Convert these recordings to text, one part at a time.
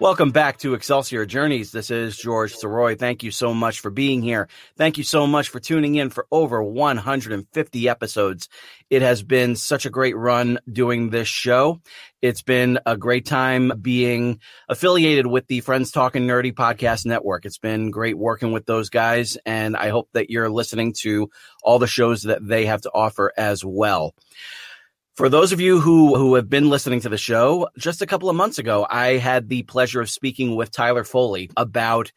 Welcome back to Excelsior Journeys. This is George Sirois. Thank you so much for being here. Thank you so much for tuning in for over 150 episodes. It has been such a great run doing this show. It's been a great time being affiliated with the Friends Talking Nerdy Podcast Network. It's been great working with those guys, and I hope that you're listening to all the shows that they have to offer as well. For those of you who, who have been listening to the show, just a couple of months ago, I had the pleasure of speaking with Tyler Foley about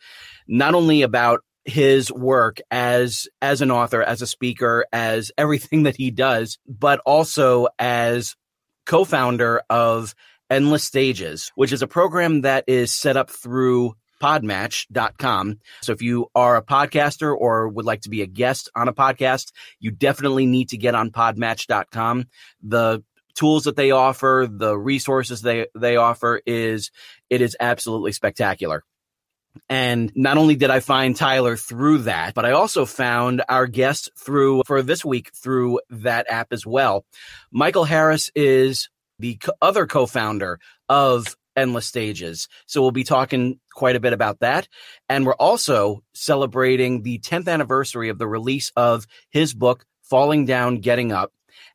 not only about his work as as an author, as a speaker, as everything that he does, but also as co-founder of Endless Stages, which is a program that is set up through podmatch.com. So if you are a podcaster or would like to be a guest on a podcast, you definitely need to get on podmatch.com. The tools that they offer, the resources they, they offer is, it is absolutely spectacular. And not only did I find Tyler through that, but I also found our guest through, for this week, through that app as well. Michael Harris is the other co-founder of Endless Stages. So we'll be talking quite a bit about that. And we're also celebrating the 10th anniversary of the release of his book, Falling Down, Getting Up.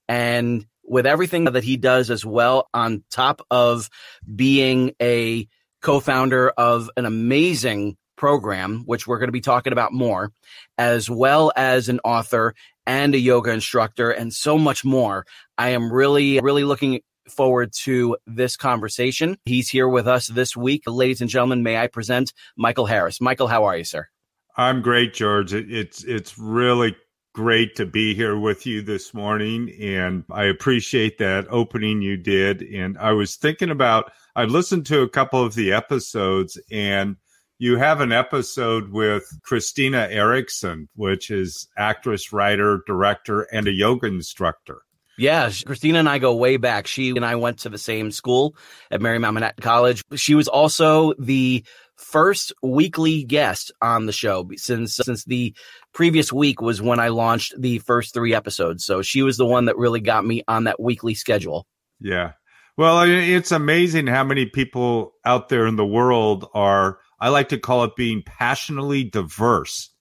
And with everything that he does as well, on top of being a co-founder of an amazing program, which we're going to be talking about more, as well as an author and a yoga instructor and so much more. I am really, really looking forward to this conversation. He's here with us this week. Ladies and gentlemen, may I present Michael Harris. Michael, how are you, sir? I'm great, George. It's it's really great to be here with you this morning, and I appreciate that opening you did. And I was thinking about I listened to a couple of the episodes, and you have an episode with Christina Erickson, which is actress, writer, director, and a yoga instructor. Yeah, Christina and I go way back. She and I went to the same school at Marymount Manhattan College. She was also the first weekly guest on the show since since the previous week was when I launched the first three episodes. So she was the one that really got me on that weekly schedule. Yeah. Well, it's amazing how many people out there in the world are, I like to call it being passionately diverse.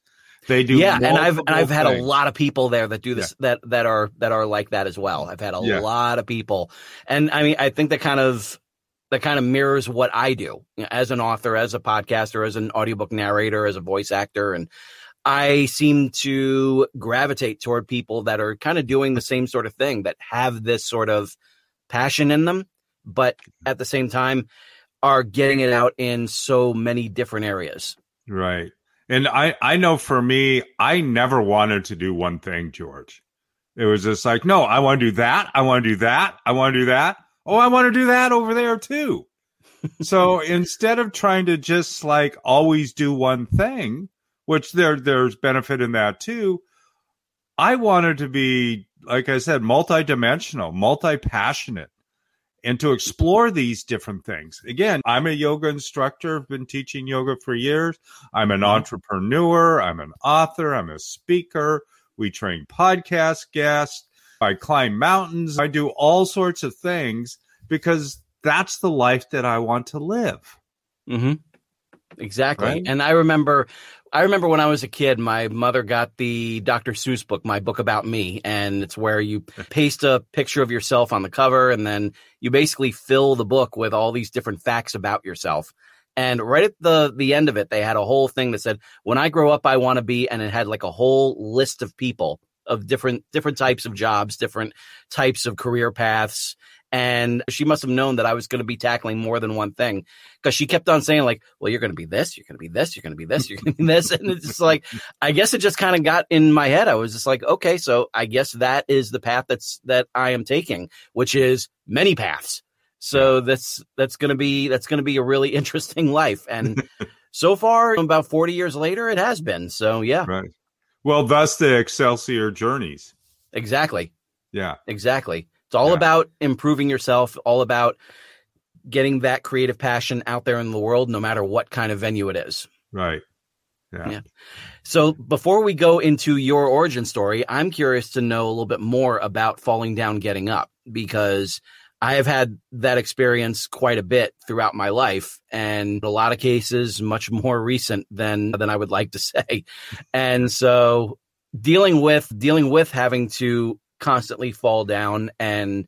They do. yeah, and I've and I've had a lot of people there that do this that that are that are like that as well. I've had a Yeah. lot of people, and I mean I think that kind of that kind of mirrors what I do you know, as an author, as a podcaster, as an audiobook narrator, as a voice actor, and I seem to gravitate toward people that are kind of doing the same sort of thing that have this sort of passion in them, but at the same time are getting it out in so many different areas. Right. And I, I know for me, I never wanted to do one thing, George. It was just like, no, I want to do that. I want to do that. I want to do that. Oh, I want to do that over there too. so instead of trying to just like always do one thing, which there there's benefit in that too, I wanted to be, like I said, multidimensional, multi-passionate, and to explore these different things. Again, I'm a yoga instructor, I've been teaching yoga for years. I'm an entrepreneur, I'm an author, I'm a speaker. We train podcast guests. I climb mountains. I do all sorts of things because that's the life that I want to live. Mm-hmm. Exactly. Right? And I remember, I remember when I was a kid, my mother got the Dr. Seuss book, my book about me, and it's where you paste a picture of yourself on the cover, and then you basically fill the book with all these different facts about yourself. And right at the the end of it, they had a whole thing that said, "When I grow up, I want to be," and it had like a whole list of people of different different types of jobs, different types of career paths, And she must have known that I was going to be tackling more than one thing because she kept on saying like, well, you're going to be this, you're going to be this, you're going to be this, you're going to be this. And it's just like, I guess it just kind of got in my head. I was just like, okay, so I guess that is the path that's, that I am taking, which is many paths. So that's, that's going to be, that's going to be a really interesting life. And so far, about 40 years later, it has been. So yeah, Right. Well, thus the Excelsior journeys. exactly. Yeah. Exactly. It's all Yeah. about improving yourself, all about getting that creative passion out there in the world, no matter what kind of venue it is. Right. Yeah. Yeah. So before we go into your origin story, I'm curious to know a little bit more about falling down, getting up, because I have had that experience quite a bit throughout my life and a lot of cases much more recent than than I would like to say. And so dealing with dealing with having to constantly fall down and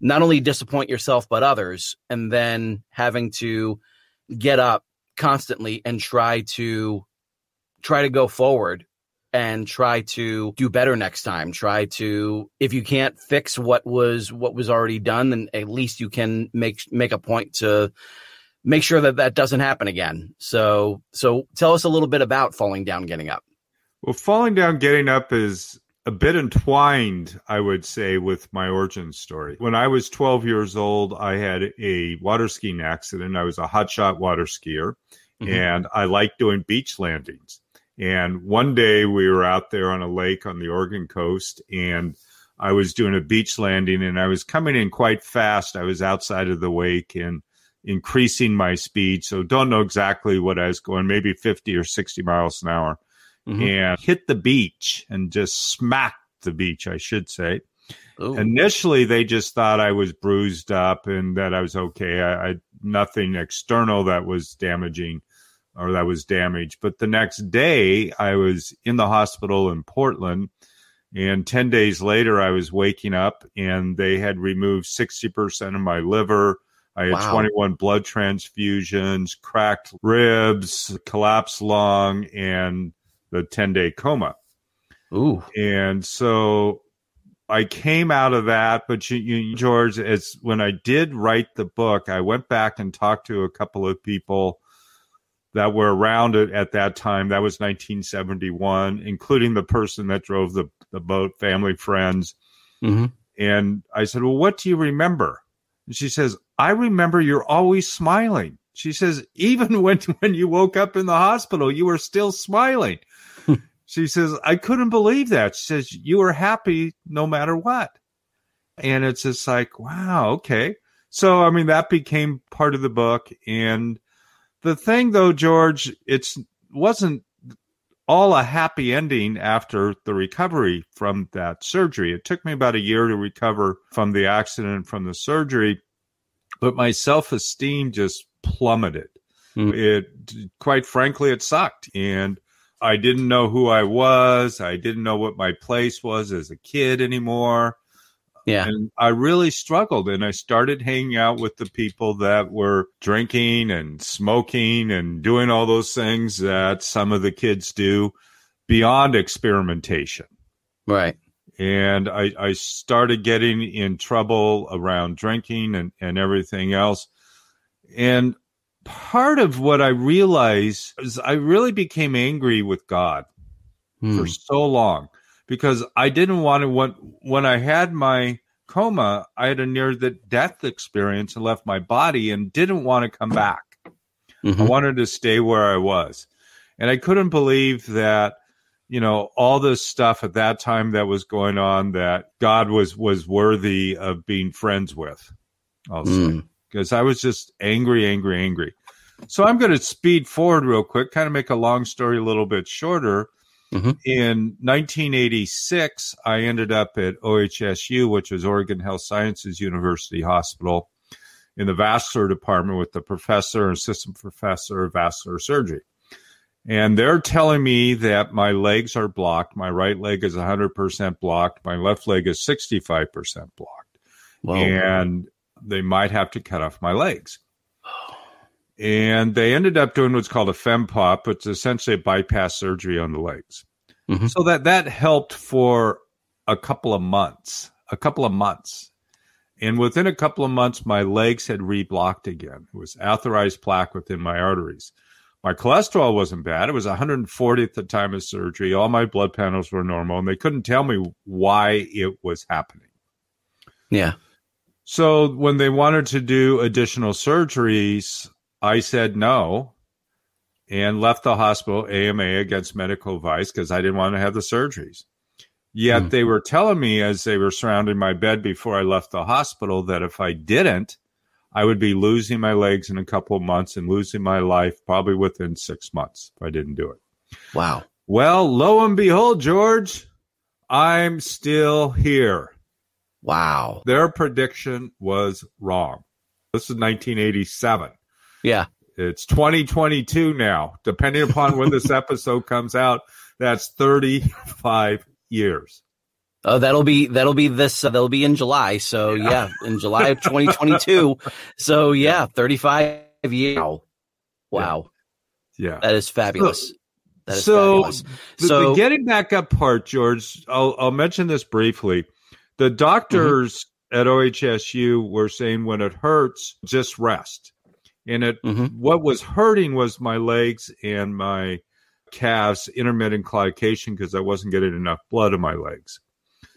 not only disappoint yourself but others. And then having to get up constantly and try to try to go forward and try to do better next time. Try to if you can't fix what was what was already done then at least you can make make a point to make sure that that doesn't happen again. So so tell us a little bit about falling down getting up. Well, falling down, getting up is a bit entwined, I would say, with my origin story. When I was 12 years old, I had a water skiing accident. I was a hotshot water skier Mhm. and I liked doing beach landings. And one day we were out there on a lake on the Oregon coast and I was doing a beach landing and I was coming in quite fast. I was outside of the wake and increasing my speed. So don't know exactly what I was going, maybe 50 or 60 miles an hour Mhm. and hit the beach and just smacked the beach, I should say. Ooh. Initially, they just thought I was bruised up and that I was okay. I, I nothing external that was damaging or that was damaged. But the next day, I was in the hospital in Portland. And 10 days later, I was waking up and they had removed 60% of my liver. I had Wow. 21 blood transfusions, cracked ribs, collapsed lung, and the 10 day coma. Ooh. And so I came out of that, but you, you, George, as when I did write the book, I went back and talked to a couple of people that were around it at that time. That was 1971, including the person that drove the, the boat, family, friends. hmm And I said, Well, what do you remember? And she says, I remember you're always smiling. She says, even when, when you woke up in the hospital, you were still smiling. She says, I couldn't believe that. She says, you were happy no matter what. And it's just like, wow, okay. So, I mean, that became part of the book. And the thing though, George, it's wasn't all a happy ending after the recovery from that surgery. It took me about a year to recover from the accident, from the surgery, but my self esteem just plummeted. Mm. It, quite frankly, it sucked. And I didn't know who I was. I didn't know what my place was as a kid anymore. Yeah. And I really struggled. And I started hanging out with the people that were drinking and smoking and doing all those things that some of the kids do beyond experimentation. Right. And I, I started getting in trouble around drinking and, and everything else. And part of what I realized is I really became angry with God Hmm. for so long because I didn't want to when when I had my coma, I had a near the death experience and left my body and didn't want to come back. I Mhm. wanted to stay where I was. And I couldn't believe that, you know, all this stuff at that time that was going on that God was was worthy of being friends with. I'll say. Because I was just angry, angry, angry. So I'm going to speed forward real quick, kind of make a long story a little bit shorter. Mhm. In 1986, I ended up at OHSU, which is Oregon Health Sciences University Hospital, in the vascular department with the professor and assistant professor of vascular surgery. And they're telling me that my legs are blocked. My right leg is 100% blocked. My left leg is 65% blocked. And they might have to cut off my legs. And they ended up doing what's called a fempop, which is essentially a bypass surgery on the legs. Mhm. So that that helped for a couple of months, a couple of months. And within a couple of months, my legs had reblocked again. It was authorized plaque within my arteries. My cholesterol wasn't bad. It was 140 at the time of surgery. All my blood panels were normal, and they couldn't tell me why it was happening. Yeah. So when they wanted to do additional surgeries, I said no and left the hospital AMA against medical advice because I didn't want to have the surgeries. Yet Mm. they were telling me as they were surrounding my bed before I left the hospital that if I didn't, I would be losing my legs in a couple of months and losing my life probably within six months if I didn't do it. Wow. Well, lo and behold, George, I'm still here. Wow. Their prediction was wrong. This is 1987. Yeah. It's 2022 now. Depending upon when this episode comes out, that's 35 years. Oh, that'll be that'll be this uh, that'll be in July. So yeah, in July of 2022. so yeah, 35 years. Wow. Wow. Yeah. That is fabulous. That is so fabulous. the, So the getting back up part, George, I'll, I'll mention this briefly. The doctors at OHSU were saying when it hurts, just rest. And it Mhm. what was hurting was my legs and my calves, intermittent claudication, because I wasn't getting enough blood in my legs.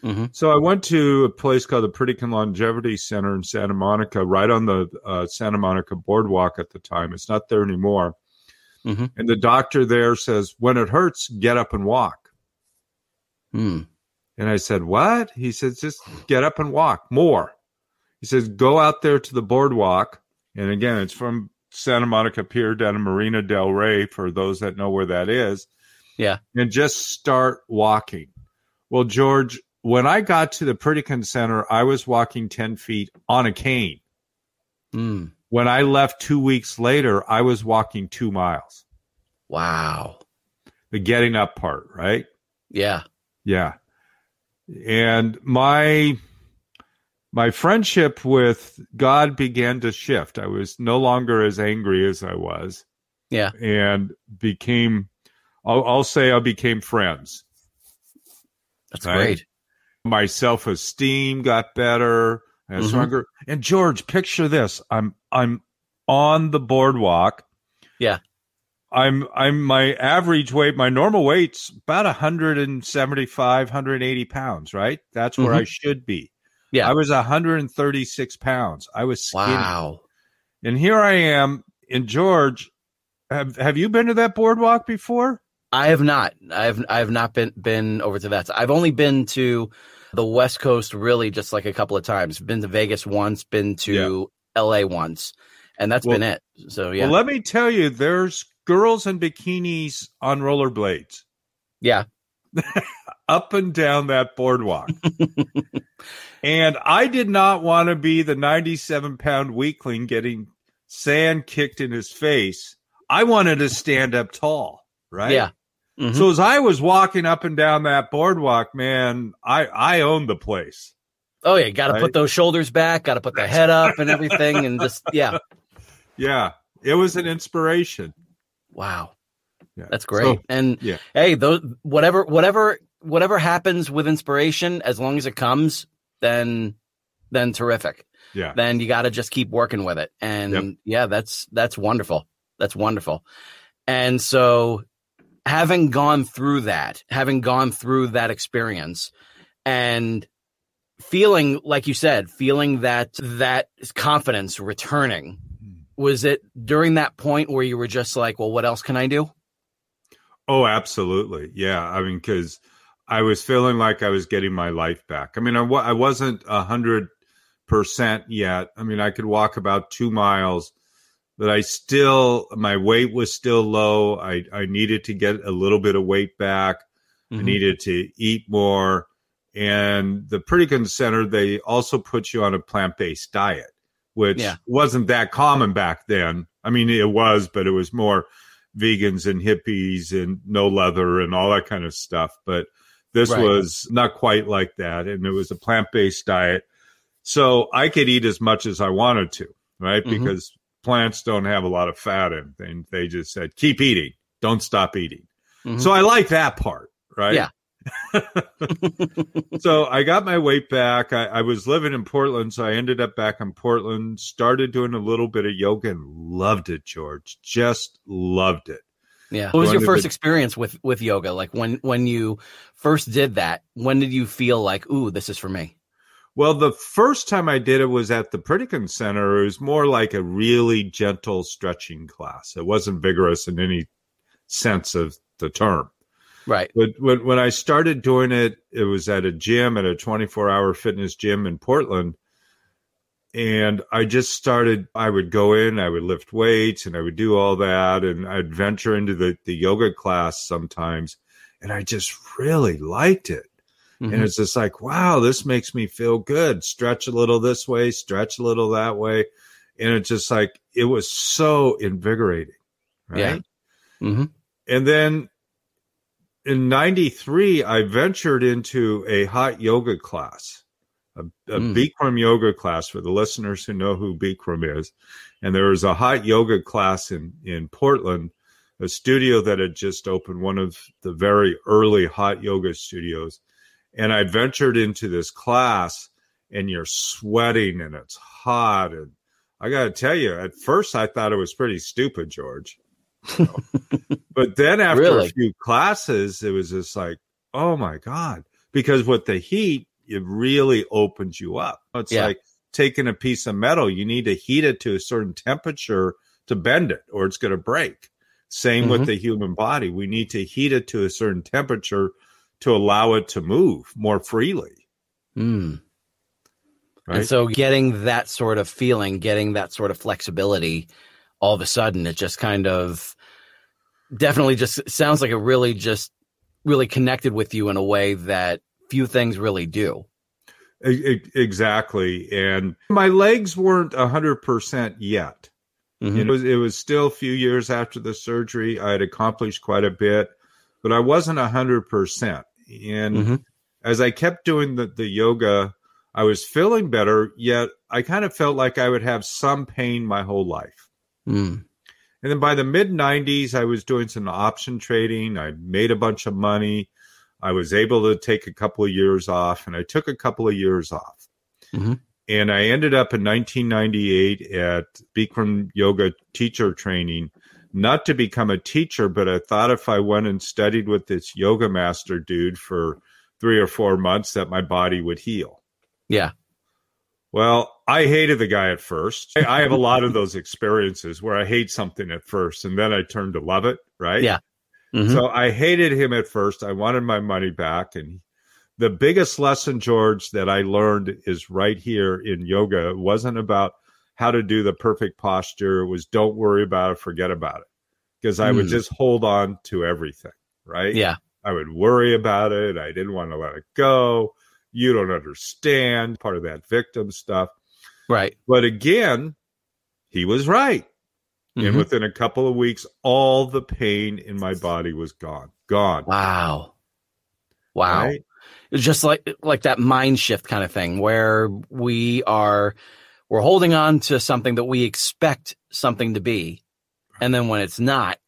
Mhm. So I went to a place called the Pritikin Longevity Center in Santa Monica, right on the uh, Santa Monica boardwalk at the time. It's not there anymore. Mhm. And the doctor there says, when it hurts, get up and walk. Hmm. And I said, What? He says, Just get up and walk more. He says, Go out there to the boardwalk. And again, it's from Santa Monica Pier down to Marina Del Rey for those that know where that is. Yeah. And just start walking. Well, George, when I got to the Pritikin Center, I was walking 10 feet on a cane. Hmm. When I left two weeks later, I was walking two miles. Wow. The getting up part, right? Yeah. Yeah. And my my friendship with God began to shift. I was no longer as angry as I was Yeah. and became I'll, I'll say I became friends. That's Right. great. My self-esteem got better and Mhm. stronger. And George, picture this. I'm I'm on the boardwalk. Yeah. I'm I'm my average weight, my normal weight's about 175, 180 pounds, right? That's where Mhm. I should be. Yeah. I was 136 pounds. I was skinny. Wow. And here I am in George. Have have you been to that boardwalk before? I have not. I've I have not been been over to that. I've only been to the West Coast really just like a couple of times. Been to Vegas once, been to LA once, and that's Well- been it. So yeah. Well, let me tell you, there's girls in bikinis on rollerblades yeah. up and down that boardwalk. and I did not want to be the 97 pound weakling getting sand kicked in his face. I wanted to stand up tall, right? Yeah. Mhm. So as I was walking up and down that boardwalk, man, I I owned the place. Oh yeah, got to Right. put those shoulders back, got to put the head up and everything, and just yeah. Yeah, it was an inspiration. Wow, Yeah. that's great. So, and yeah. hey, those whatever whatever whatever happens with inspiration, as long as it comes, then then terrific. yeah, Then you got to just keep working with it. And Yep. yeah, that's that's wonderful. That's wonderful. And so having gone through that, having gone through that experience and feeling like you said, feeling that that confidence returning, was it during that point where you were just like, well, what else can I do? Oh, absolutely. Yeah. I mean, because I was feeling like I was getting my life back. I mean, I, I wasn't a hundred percent yet. I mean, I could walk about two miles, but I still, my weight was still low. I, I needed to get a little bit of weight back. I Mhm. needed to eat more. And the Pritikin Center, they also put you on a plant based diet, which Yeah. wasn't that common back then. I mean, it was, but it was more vegans and hippies and no leather and all that kind of stuff. But this Right. was not quite like that. And it was a plant based diet. So I could eat as much as I wanted to, right? Mhm. Because plants don't have a lot of fat in. And they just said, keep eating, don't stop eating. Mhm. So I like that part, right? Yeah. so I got my weight back. I, I, was living in Portland, so I ended up back in Portland. Started doing a little bit of yoga and loved it, George. Just loved it. Yeah. What was your first the, experience with with yoga? Like when when you first did that, when did you feel like, "Ooh, this is for me"? Well, the first time I did it was at the Pritikin Center. It was more like a really gentle stretching class. It wasn't vigorous in any sense of the term. Right. But when, when I started doing it, it was at a gym, at a 24 hour fitness gym in Portland. And I just started, I would go in, I would lift weights and I would do all that. And I'd venture into the, the yoga class sometimes. And I just really liked it. Mm-hmm. And it's just like, wow, this makes me feel good. Stretch a little this way, stretch a little that way. And it's just like, it was so invigorating. Right. Yeah. Mm-hmm. And then in 93, I ventured into a hot yoga class, a, a mm. Bikram yoga class for the listeners who know who Bikram is. And there was a hot yoga class in, in Portland, a studio that had just opened, one of the very early hot yoga studios and I ventured into this class and you're sweating and it's hot. And I got to tell you, at first I thought it was pretty stupid, George. But then after really? a few classes, it was just like, oh my God. Because with the heat, it really opens you up. It's yeah. like taking a piece of metal. You need to heat it to a certain temperature to bend it or it's going to break. Same mm-hmm. with the human body. We need to heat it to a certain temperature to allow it to move more freely. Mm. Right? And so getting that sort of feeling, getting that sort of flexibility, all of a sudden it just kind of definitely just sounds like it really just really connected with you in a way that few things really do. Exactly. And my legs weren't 100% yet. Mm-hmm. It was it was still a few years after the surgery. I had accomplished quite a bit but I wasn't a hundred percent. And mm-hmm. as I kept doing the, the yoga, I was feeling better, yet I kind of felt like I would have some pain my whole life. Mm. And then by the mid 90s, I was doing some option trading. I made a bunch of money. I was able to take a couple of years off, and I took a couple of years off. Mm-hmm. And I ended up in 1998 at Bikram Yoga teacher training not to become a teacher, but I thought if I went and studied with this yoga master dude for three or four months, that my body would heal. Yeah. Well, I hated the guy at first. I have a lot of those experiences where I hate something at first and then I turn to love it, right? Yeah. Mm-hmm. So I hated him at first. I wanted my money back. And the biggest lesson, George, that I learned is right here in yoga. It wasn't about how to do the perfect posture it was don't worry about it, forget about it. Because I mm. would just hold on to everything, right? Yeah. I would worry about it. I didn't want to let it go. You don't understand part of that victim stuff. Right. But again, he was right. Mm-hmm. And within a couple of weeks, all the pain in my body was gone. Gone. Wow. Wow. Right? It's just like like that mind shift kind of thing where we are we're holding on to something that we expect something to be. And then when it's not,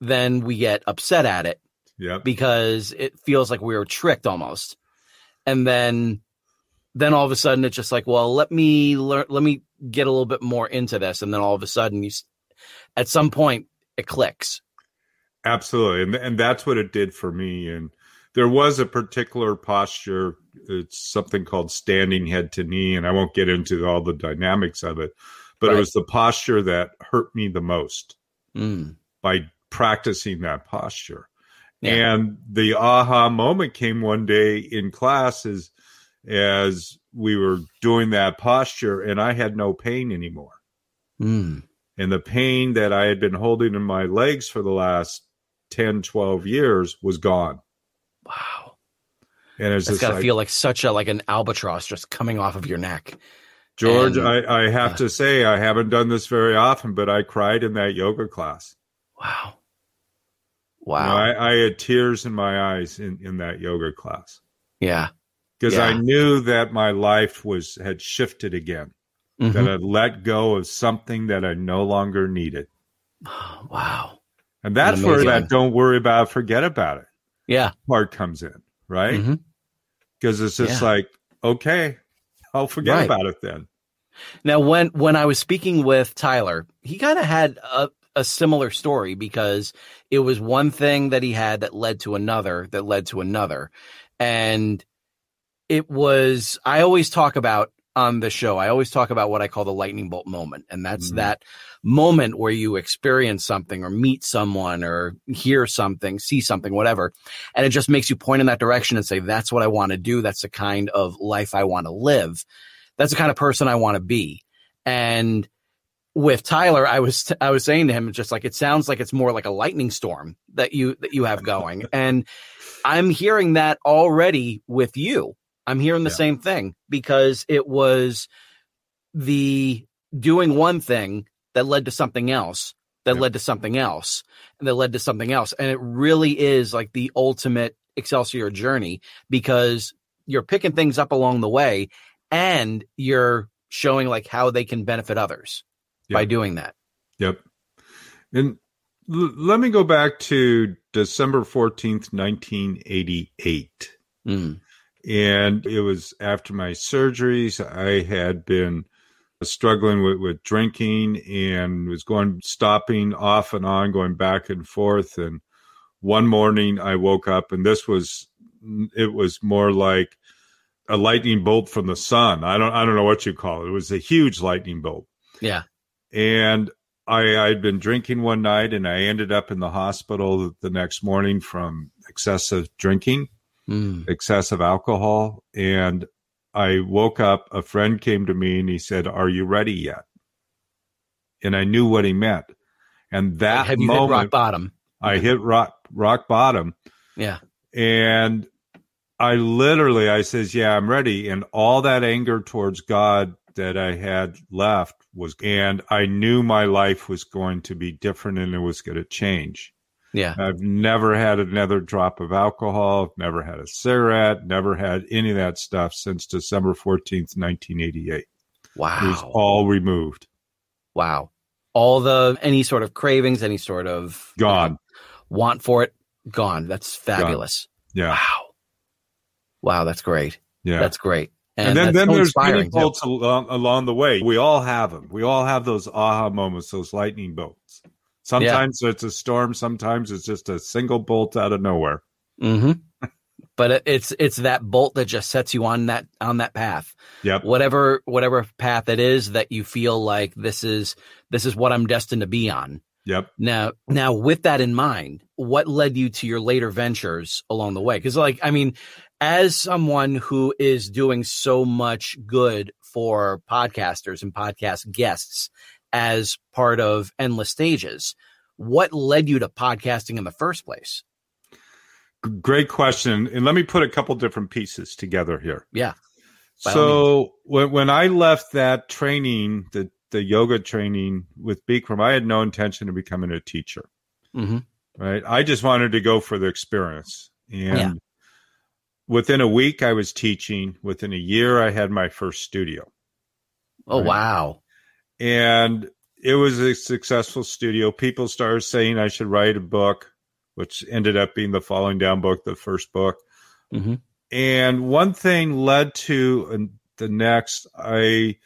then we get upset at it. Yep. Because it feels like we were tricked almost. And then then all of a sudden it's just like, well, let me learn let me get a little bit more into this and then all of a sudden you at some point it clicks. Absolutely. And and that's what it did for me and there was a particular posture. It's something called standing head to knee, and I won't get into all the dynamics of it, but right. it was the posture that hurt me the most mm. by practicing that posture. Yeah. And the aha moment came one day in class as, as we were doing that posture, and I had no pain anymore. Mm. And the pain that I had been holding in my legs for the last 10, 12 years was gone. Wow. And it's got to like, feel like such a like an albatross just coming off of your neck. George, and, I, I have uh, to say I haven't done this very often, but I cried in that yoga class. Wow. Wow. You know, I, I, had tears in my eyes in, in that yoga class. Yeah. Because yeah. I knew that my life was had shifted again. Mm-hmm. That I'd let go of something that I no longer needed. wow. And that's where that don't worry about it, forget about it yeah part comes in right? Because it's just Yeah. like, okay, I'll forget Right. about it then. Now, when when I was speaking with Tyler, he kind of had a, a similar story because it was one thing that he had that led to another that led to another, and it was. I always talk about on the show. I always talk about what I call the lightning bolt moment, and that's Mhm. that moment where you experience something or meet someone or hear something, see something, whatever, and it just makes you point in that direction and say, "That's what I want to do. That's the kind of life I want to live." that's the kind of person I want to be. And with Tyler, I was I was saying to him, just like it sounds like it's more like a lightning storm that you that you have going, and I'm hearing that already with you. I'm hearing the Yeah. same thing because it was the doing one thing that led to something else that Yeah. led to something else and that led to something else, and it really is like the ultimate Excelsior journey because you're picking things up along the way and you're showing like how they can benefit others by doing that. Yep. And l- let me go back to December 14th, 1988. Mm. And it was after my surgeries. I had been uh, struggling with, with drinking and was going, stopping off and on, going back and forth. And one morning I woke up and this was, it was more like a lightning bolt from the sun. I don't, I don't know what you call it. It was a huge lightning bolt. Yeah. And I, I'd been drinking one night and I ended up in the hospital the next morning from excessive drinking, Mm. excessive alcohol. And I woke up, a friend came to me and he said, Are you ready yet? And I knew what he meant. And that Have moment, rock bottom? I hit rock, rock bottom. Yeah. And I literally, I says, yeah, I'm ready. And all that anger towards God that I had left was, and I knew my life was going to be different and it was going to change. Yeah. I've never had another drop of alcohol, never had a cigarette, never had any of that stuff since December 14th, 1988. Wow. It was all removed, Wow. All the any sort of cravings, any sort of gone. want for it, gone. That's fabulous. Yeah. Wow. Wow, that's great. Yeah. That's great. and, then, then so there's many bolts along, along the way. We all have them. We all have those aha moments, those lightning bolts. Sometimes it's a storm. Sometimes it's just a single bolt out of nowhere. hmm but it's it's that bolt that just sets you on that on that path. Yep. Whatever whatever path it is that you feel like this is this is what I'm destined to be on. Yep. Now, now with that in mind, what led you to your later ventures along the way? Because, like, I mean, as someone who is doing so much good for podcasters and podcast guests as part of Endless Stages, what led you to podcasting in the first place? Great question. And let me put a couple different pieces together here. Yeah. So when, when I left that training, the, the yoga training with Bikram, I had no intention of becoming a teacher. Mm-hmm. right? I just wanted to go for the experience. And Yeah. within a week, I was teaching. Within a year, I had my first studio. Oh, Right. wow. And it was a successful studio. People started saying I should write a book, which ended up being the Falling Down book, the first book. Mm-hmm. And one thing led to the next. I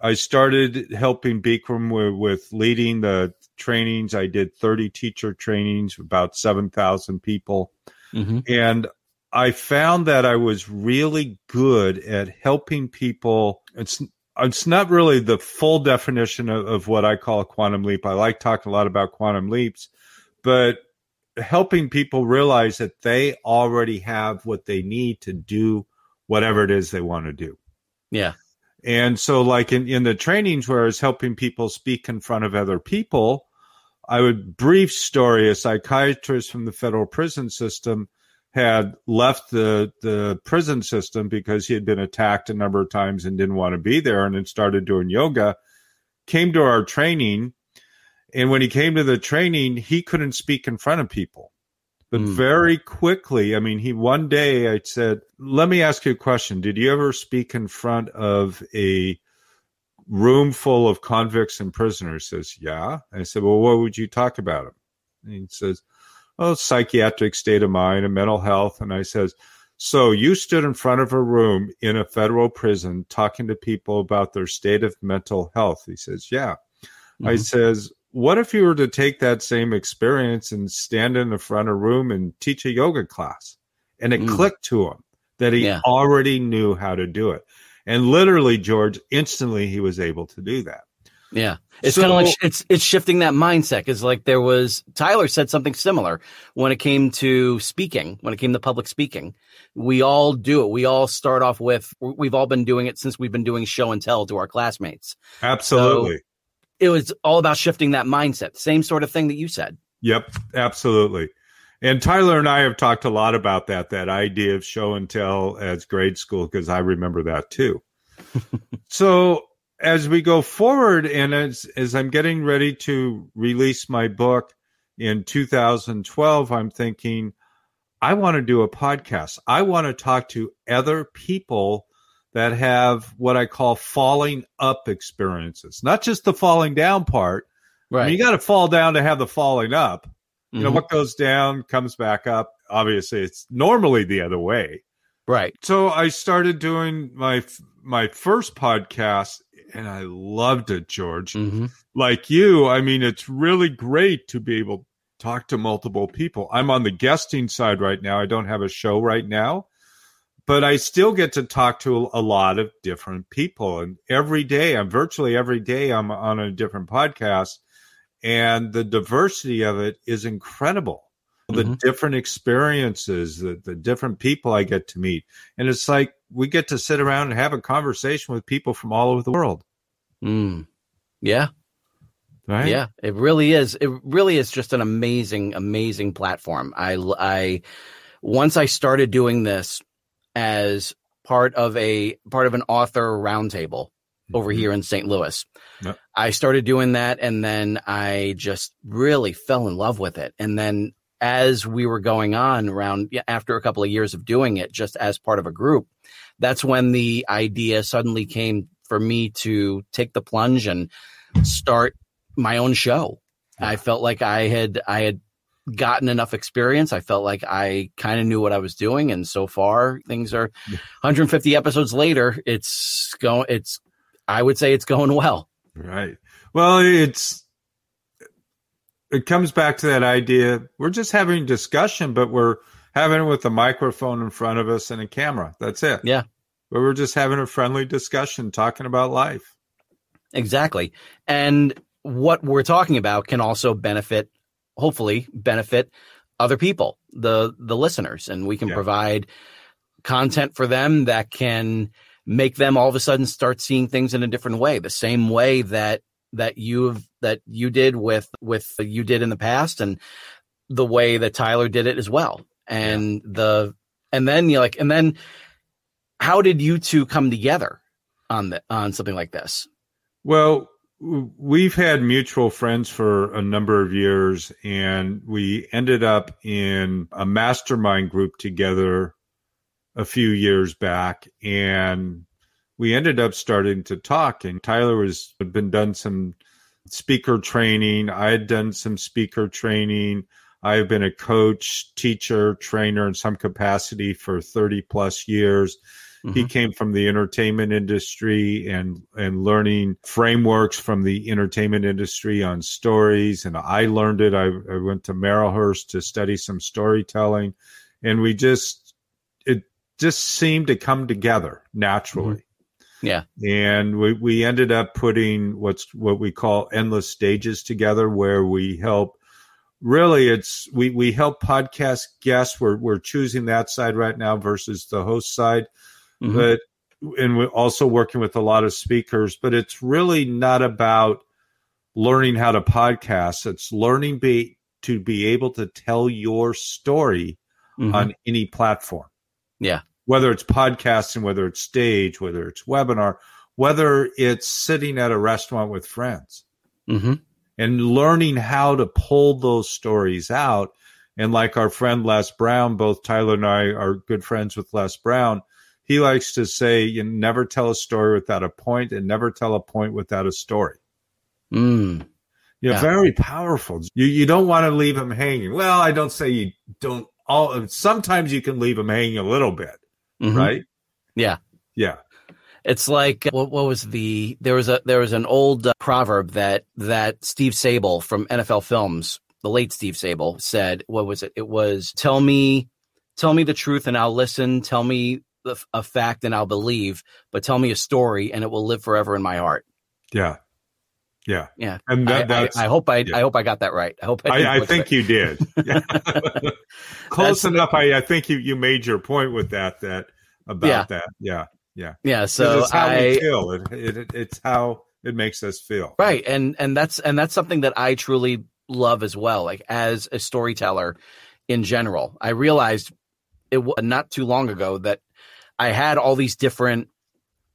I started helping Bikram with, with leading the trainings. I did 30 teacher trainings, about 7,000 people. Mm-hmm. And I found that I was really good at helping people. It's it's not really the full definition of, of what I call a quantum leap. I like talking a lot about quantum leaps, but helping people realize that they already have what they need to do whatever it is they want to do. Yeah. And so, like in, in the trainings where I was helping people speak in front of other people, I would brief story a psychiatrist from the federal prison system had left the, the prison system because he had been attacked a number of times and didn't want to be there and then started doing yoga, came to our training. And when he came to the training, he couldn't speak in front of people. But Mm. very quickly, I mean, he one day I said, Let me ask you a question. Did you ever speak in front of a room full of convicts and prisoners? He says, Yeah. I said, Well, what would you talk about him? And he says, Oh, psychiatric state of mind and mental health. And I says, So you stood in front of a room in a federal prison talking to people about their state of mental health. He says, Yeah. Mm-hmm. I says, What if you were to take that same experience and stand in the front of a room and teach a yoga class? And it mm. clicked to him that he yeah. already knew how to do it. And literally, George, instantly he was able to do that. Yeah. It's so, kind of like it's it's shifting that mindset because like there was Tyler said something similar when it came to speaking, when it came to public speaking. We all do it. We all start off with we've all been doing it since we've been doing show and tell to our classmates. Absolutely. So it was all about shifting that mindset. Same sort of thing that you said. Yep, absolutely. And Tyler and I have talked a lot about that, that idea of show and tell as grade school, because I remember that too. so as we go forward and as, as I'm getting ready to release my book in 2012, I'm thinking, I want to do a podcast. I want to talk to other people that have what I call falling up experiences, not just the falling down part. Right. I mean, you got to fall down to have the falling up. You mm-hmm. know, what goes down comes back up. Obviously, it's normally the other way. Right. So I started doing my my first podcast and I loved it, George. Mm-hmm. Like you, I mean, it's really great to be able to talk to multiple people. I'm on the guesting side right now. I don't have a show right now, but I still get to talk to a lot of different people. And every day, I'm virtually every day, I'm on a different podcast. And the diversity of it is incredible. Mm-hmm. The different experiences, the, the different people I get to meet. And it's like we get to sit around and have a conversation with people from all over the world. Mm. Yeah. Right? Yeah, it really is. It really is just an amazing, amazing platform. I, I, once I started doing this as part of a part of an author roundtable mm-hmm. over here in St. Louis, yep. I started doing that, and then I just really fell in love with it. And then as we were going on around after a couple of years of doing it just as part of a group that's when the idea suddenly came for me to take the plunge and start my own show. I felt like i had i had gotten enough experience. I felt like i kind of knew what i was doing. And so far things are 150 episodes later it's going it's i would say it's going well. Right. Well it's it comes back to that idea. We're just having discussion, but we're having it with a microphone in front of us and a camera. That's it. Yeah. We're just having a friendly discussion, talking about life. Exactly. And what we're talking about can also benefit, hopefully, benefit other people, the the listeners, and we can yeah. provide content for them that can make them all of a sudden start seeing things in a different way, the same way that that you've that you did with with you did in the past and the way that Tyler did it as well. And yeah. the and then you like and then how did you two come together on the on something like this? Well, we've had mutual friends for a number of years and we ended up in a mastermind group together a few years back and we ended up starting to talk and Tyler was had been done some speaker training. I had done some speaker training. I have been a coach, teacher, trainer in some capacity for 30 plus years. Mm-hmm. He came from the entertainment industry and and learning frameworks from the entertainment industry on stories. And I learned it. I, I went to Marylhurst to study some storytelling, and we just it just seemed to come together naturally. Mm-hmm. Yeah. And we, we ended up putting what's what we call endless stages together where we help really it's we we help podcast guests. We're we're choosing that side right now versus the host side. Mm-hmm. But and we're also working with a lot of speakers, but it's really not about learning how to podcast. It's learning be to be able to tell your story mm-hmm. on any platform. Yeah whether it's podcasting, whether it's stage, whether it's webinar, whether it's sitting at a restaurant with friends mm-hmm. And learning how to pull those stories out. And like our friend Les Brown, both Tyler and I are good friends with Les Brown. He likes to say, you never tell a story without a point and never tell a point without a story. Mm. You're yeah. very powerful. You, you don't want to leave him hanging. Well, I don't say you don't all sometimes you can leave them hanging a little bit, Mhm. right? Yeah. Yeah. It's like what, what was the there was a there was an old uh, proverb that that Steve Sabol from NFL Films, the late Steve Sabol said. What was it? It was tell me, tell me the truth and I'll listen. Tell me the, a fact and I'll believe. But tell me a story and it will live forever in my heart. Yeah. Yeah. Yeah, And that, I, that's I, I hope I yeah. I hope I got that right. I hope I, I, think it. you did. Yeah. Close That's- enough. I, I think you, you made your point with that, that about Yeah. that. Yeah. Yeah. Yeah. so it's how I we feel. It, it, it- it's how it makes us feel. right and and that's and that's something that i truly love as well like as a storyteller in general i realized it not too long ago that i had all these different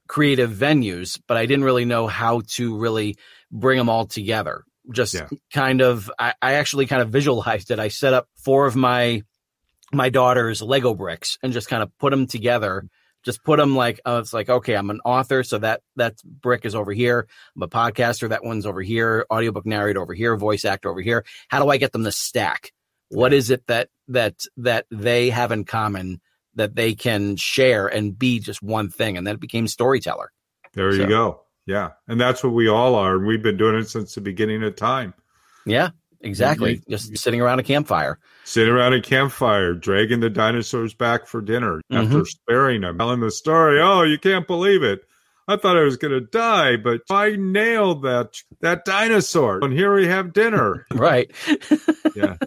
creative venues but i didn't really know how to really bring them all together just Yeah. kind of I, I actually kind of visualized it i set up four of my my daughter's lego bricks and just kind of put them together just put them like uh, it's like okay i'm an author so that that brick is over here i'm a podcaster that one's over here audiobook narrator over here voice actor over here how do i get them to stack what is it that that that they have in common that they can share and be just one thing and then it became storyteller There you go. Yeah. And that's what we all are. And we've been doing it since the beginning of time. yeah exactly Mhm. just sitting around a campfire Sitting around a campfire, dragging the dinosaurs back for dinner Mm-hmm. after sparing them, telling the story. Oh, you can't believe it. I thought I was going to die, but I nailed that that dinosaur. And here we have dinner. right Yeah.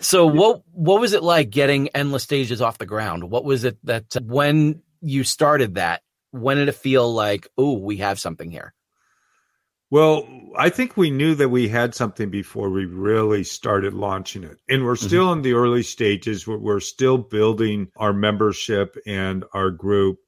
so what what was it like getting endless stages off the ground what was it that when you started that when did it feel like oh we have something here Well, I think we knew that we had something before we really started launching it. And we're still in the early stages. We're, we're still building our membership and our group,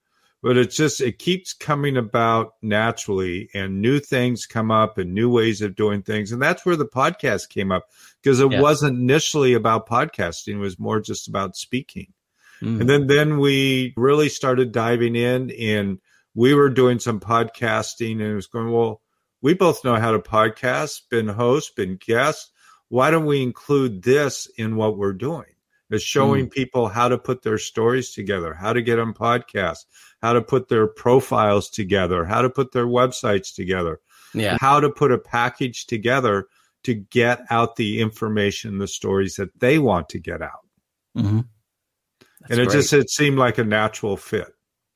but it's just, it keeps coming about naturally and new things come up and new ways of doing things. And that's where the podcast came up because it Yeah. wasn't initially about podcasting. It was more just about speaking. Mm. And then then we really started diving in and we were doing some podcasting and it was going, well, we both know how to podcast, been hosts, been guests. Why don't we include this in what we're doing? Is showing people how to put their stories together, how to get on podcasts, how to put their profiles together, how to put their websites together, yeah how to put a package together to get out the information, the stories that they want to get out. mm-hmm. and it just it seemed like a natural fit.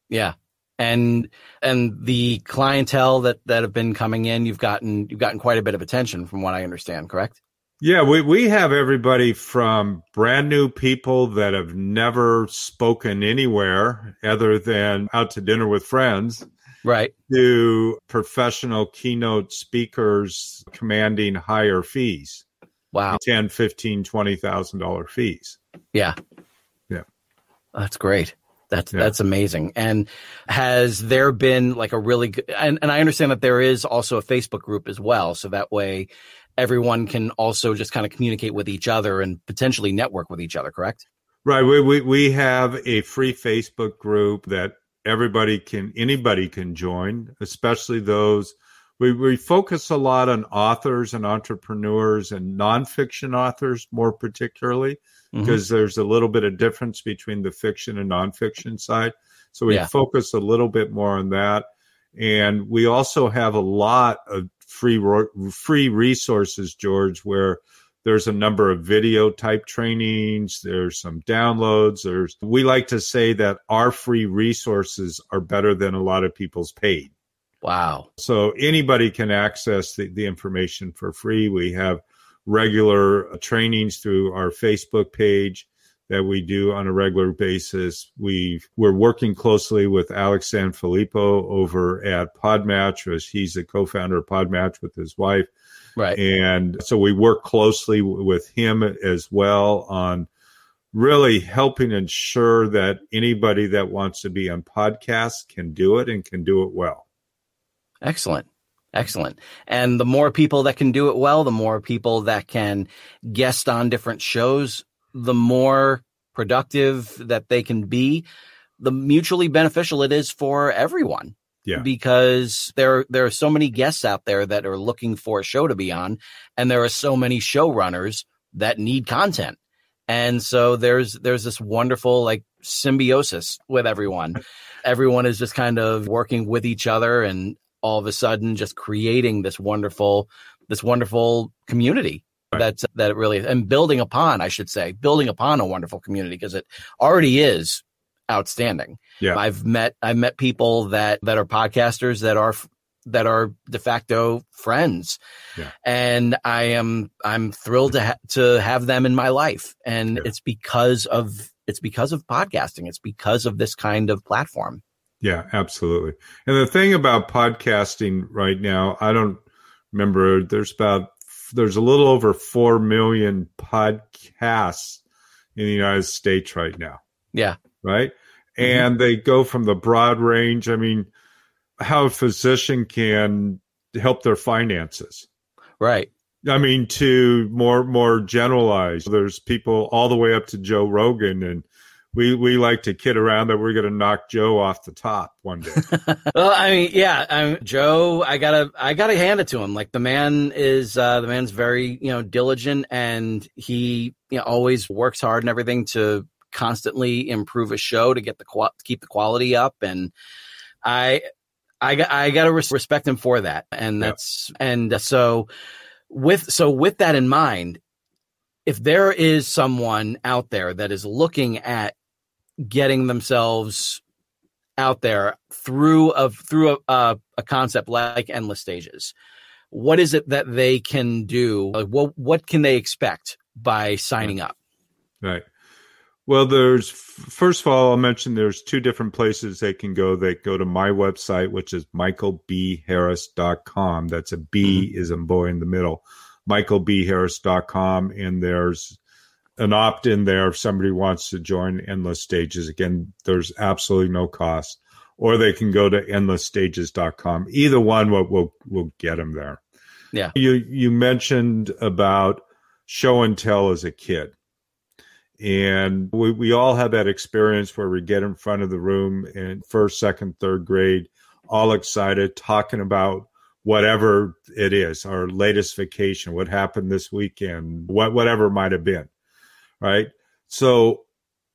yeah and and the clientele that that have been coming in you've gotten you've gotten quite a bit of attention from what i understand correct Yeah, we, we have everybody from brand new people that have never spoken anywhere other than out to dinner with friends right to professional keynote speakers commanding higher fees. wow 10, 15, 20,000 dollar fees. yeah Yeah. that's great that's Yeah. that's amazing and has there been like a really good and, and i understand that there is also a facebook group as well so that way everyone can also just kind of communicate with each other and potentially network with each other correct Right. We, we, we have a free Facebook group that everybody can, anybody can join, especially those. We, we focus a lot on authors and entrepreneurs and nonfiction authors more particularly Mhm. because there's a little bit of difference between the fiction and nonfiction side. So we Yeah. focus a little bit more on that. And we also have a lot of free, free resources, George, where there's a number of video type trainings there's some downloads there's we like to say that our free resources are better than a lot of people's paid wow so anybody can access the, the information for free we have regular uh, trainings through our facebook page that we do on a regular basis we we're working closely with alex sanfilippo over at podmatch as he's a co-founder of podmatch with his wife right and so we work closely w- with him as well on really helping ensure that anybody that wants to be on podcasts can do it and can do it well. Excellent. Excellent. And the more people that can do it well, the more people that can guest on different shows, the more productive that they can be, the mutually beneficial it is for everyone. Yeah. Because there there are so many guests out there that are looking for a show to be on, and there are so many showrunners that need content. And so there's there's this wonderful like symbiosis with everyone. everyone is just kind of working with each other and all of a sudden just creating this wonderful this wonderful community right. that's that really and building upon I should say building upon a wonderful community because it already is outstanding. Yeah. I've met I've met people that that are podcasters that are that are de facto friends. Yeah. And I am I'm thrilled to ha- to have them in my life and yeah. it's because of it's because of podcasting. It's because of this kind of platform. Yeah, absolutely. And the thing about podcasting right now, I don't remember there's about there's a little over 4 million podcasts in the United States right now. Yeah. Right? Mm-hmm. And they go from the broad range, I mean, how a physician can help their finances. Right. I mean, to more more generalized. There's people all the way up to Joe Rogan, and we we like to kid around that we're going to knock Joe off the top one day. well, I mean, yeah, I'm, Joe, I gotta I gotta hand it to him. Like the man is uh, the man's very you know diligent, and he you know always works hard and everything to constantly improve a show to get the keep the quality up and I I I got to respect him for that, and that's and so with so with that in mind, if there is someone out there that is looking at getting themselves out there through a through a, a, a concept like endless stages, what is it that they can do? Like, what what can they expect by signing up? Right. Well, there's first of all, I'll mention there's two different places they can go. They go to my website, which is michaelbharris.com. That's a B mm-hmm. is a boy in the middle, michaelbharris.com. And there's an opt in there if somebody wants to join Endless Stages. Again, there's absolutely no cost. Or they can go to endlessstages.com. Either one will, will, will get them there. Yeah. You, you mentioned about show and tell as a kid and we, we all have that experience where we get in front of the room in first, second, third grade, all excited, talking about whatever it is, our latest vacation, what happened this weekend, what whatever might have been. Right. So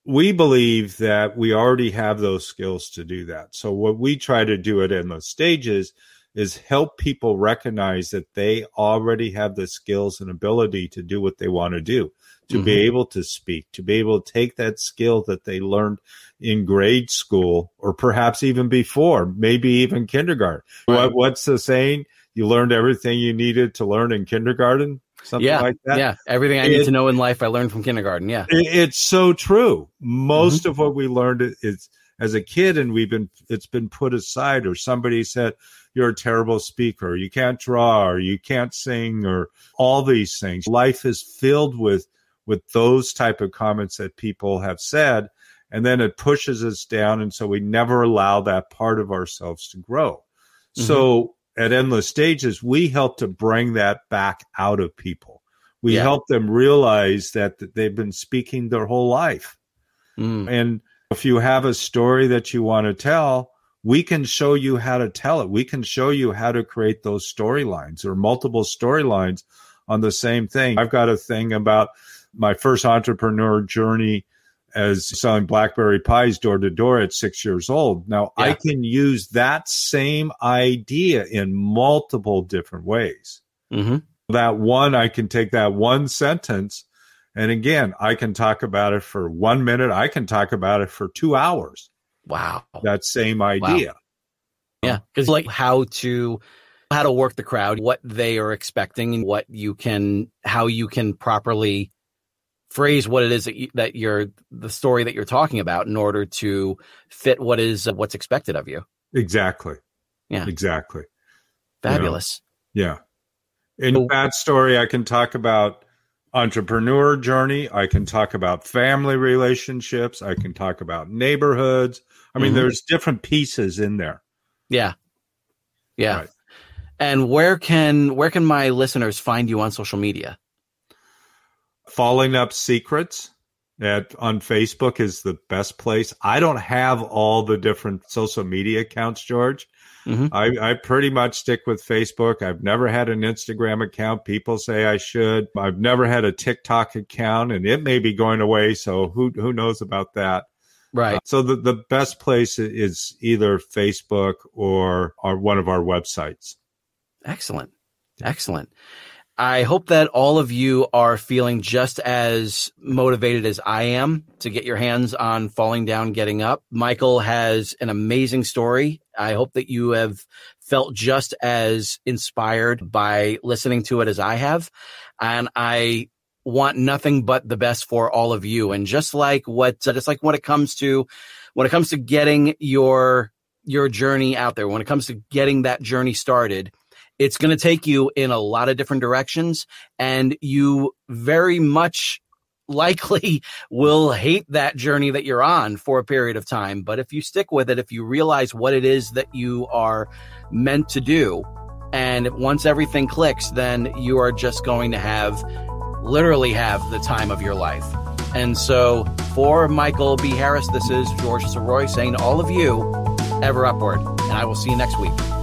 we believe that we already have those skills to do that. So what we try to do at Endless Stages is help people recognize that they already have the skills and ability to do what they want to do to mm-hmm. be able to speak, to be able to take that skill that they learned in grade school or perhaps even before, maybe even kindergarten. Right. What, what's the saying? You learned everything you needed to learn in kindergarten? Something yeah, like that. Yeah. Everything I it, need to know in life, I learned from kindergarten. Yeah. It, it's so true. Most mm-hmm. of what we learned is as a kid and we've been, it's been put aside or somebody said, you're a terrible speaker, you can't draw, or you can't sing, or all these things. Life is filled with with those type of comments that people have said and then it pushes us down and so we never allow that part of ourselves to grow mm-hmm. so at endless stages we help to bring that back out of people we yeah. help them realize that, that they've been speaking their whole life mm. and if you have a story that you want to tell we can show you how to tell it we can show you how to create those storylines or multiple storylines on the same thing i've got a thing about my first entrepreneur journey as selling blackberry pies door to door at six years old. Now yeah. I can use that same idea in multiple different ways. Mm-hmm. That one, I can take that one sentence. And again, I can talk about it for one minute. I can talk about it for two hours. Wow. That same idea. Wow. Yeah. Cause like how to, how to work the crowd, what they are expecting and what you can, how you can properly phrase what it is that, you, that you're the story that you're talking about in order to fit what is uh, what's expected of you. Exactly. Yeah. Exactly. Fabulous. You know? Yeah. In so, that story, I can talk about entrepreneur journey. I can talk about family relationships. I can talk about neighborhoods. I mean, mm-hmm. there's different pieces in there. Yeah. Yeah. Right. And where can where can my listeners find you on social media? Falling Up Secrets at on Facebook is the best place. I don't have all the different social media accounts, George. Mm-hmm. I, I pretty much stick with Facebook. I've never had an Instagram account. People say I should. I've never had a TikTok account, and it may be going away. So who who knows about that? Right. Uh, so the, the best place is either Facebook or, or one of our websites. Excellent. Excellent. I hope that all of you are feeling just as motivated as I am to get your hands on Falling Down, Getting Up. Michael has an amazing story. I hope that you have felt just as inspired by listening to it as I have. And I want nothing but the best for all of you. And just like what, just like when it comes to, when it comes to getting your, your journey out there, when it comes to getting that journey started, it's going to take you in a lot of different directions and you very much likely will hate that journey that you're on for a period of time. But if you stick with it, if you realize what it is that you are meant to do, and once everything clicks, then you are just going to have literally have the time of your life. And so for Michael B. Harris, this is George Sirois saying to all of you, ever upward. And I will see you next week.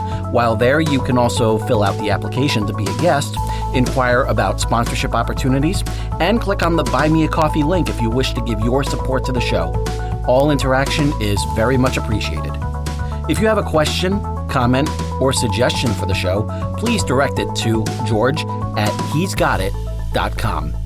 While there, you can also fill out the application to be a guest, inquire about sponsorship opportunities, and click on the Buy Me a Coffee link if you wish to give your support to the show. All interaction is very much appreciated. If you have a question, comment, or suggestion for the show, please direct it to george at he'sgotit.com.